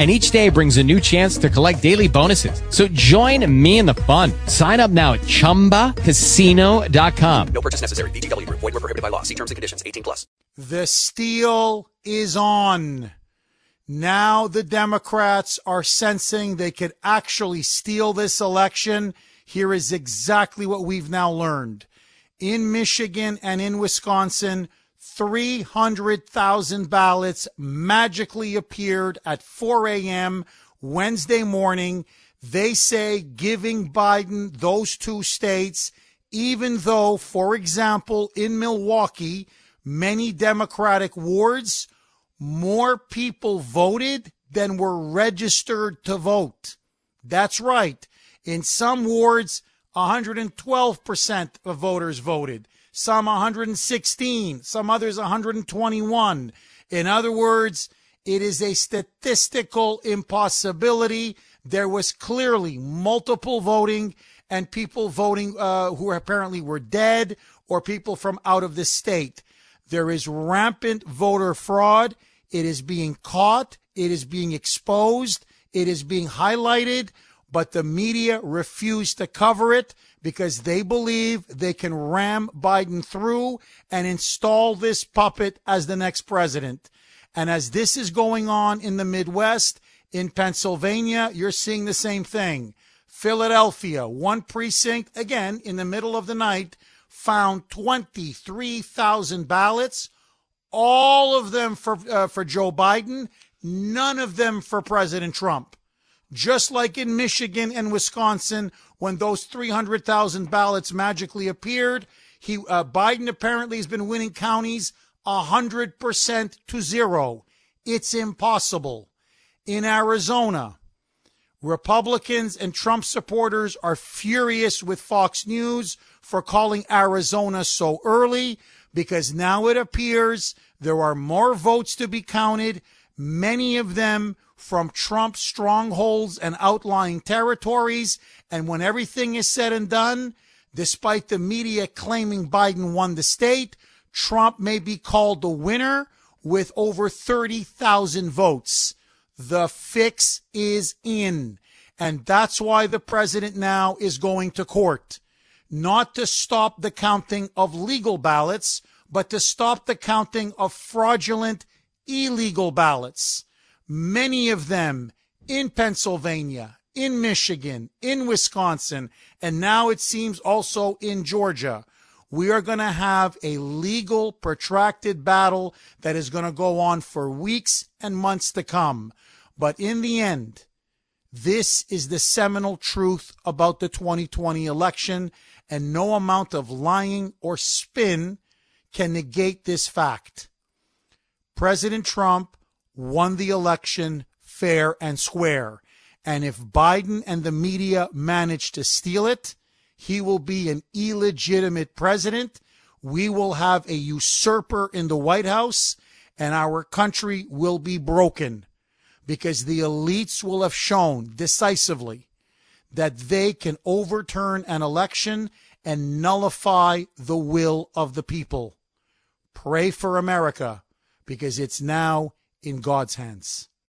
and each day brings a new chance to collect daily bonuses. So join me in the fun. Sign up now at ChumbaCasino.com. No purchase necessary. VGW. Void were prohibited by law. See terms and conditions. 18 plus. The steal is on. Now the Democrats are sensing they could actually steal this election. Here is exactly what we've now learned. In Michigan and in Wisconsin, 300,000 ballots magically appeared at 4 a.m. Wednesday morning. They say giving Biden those two states, even though, for example, in Milwaukee, many Democratic wards, more people voted than were registered to vote. That's right. In some wards, 112% of voters voted some 116, some others 121. In other words, it is a statistical impossibility. There was clearly multiple voting and people voting uh, who apparently were dead or people from out of the state. There is rampant voter fraud. It is being caught. It is being exposed. It is being highlighted, but the media refuse to cover it because they believe they can ram Biden through and install this puppet as the next president. And as this is going on in the Midwest, in Pennsylvania, you're seeing the same thing. Philadelphia, one precinct, again, in the middle of the night, found 23,000 ballots, all of them for, uh, for Joe Biden, none of them for President Trump. Just like in Michigan and Wisconsin, when those 300,000 ballots magically appeared. He, uh, Biden apparently has been winning counties 100% to zero. It's impossible. In Arizona, Republicans and Trump supporters are furious with Fox News for calling Arizona so early because now it appears there are more votes to be counted, many of them from Trump's strongholds and outlying territories. And when everything is said and done, despite the media claiming Biden won the state, Trump may be called the winner with over 30,000 votes. The fix is in. And that's why the president now is going to court. Not to stop the counting of legal ballots, but to stop the counting of fraudulent illegal ballots many of them in Pennsylvania, in Michigan, in Wisconsin, and now it seems also in Georgia. We are going to have a legal, protracted battle that is going to go on for weeks and months to come. But in the end, this is the seminal truth about the 2020 election, and no amount of lying or spin can negate this fact. President Trump won the election fair and square. And if Biden and the media manage to steal it, he will be an illegitimate president. We will have a usurper in the White House, and our country will be broken because the elites will have shown decisively that they can overturn an election and nullify the will of the people. Pray for America because it's now in God's hands.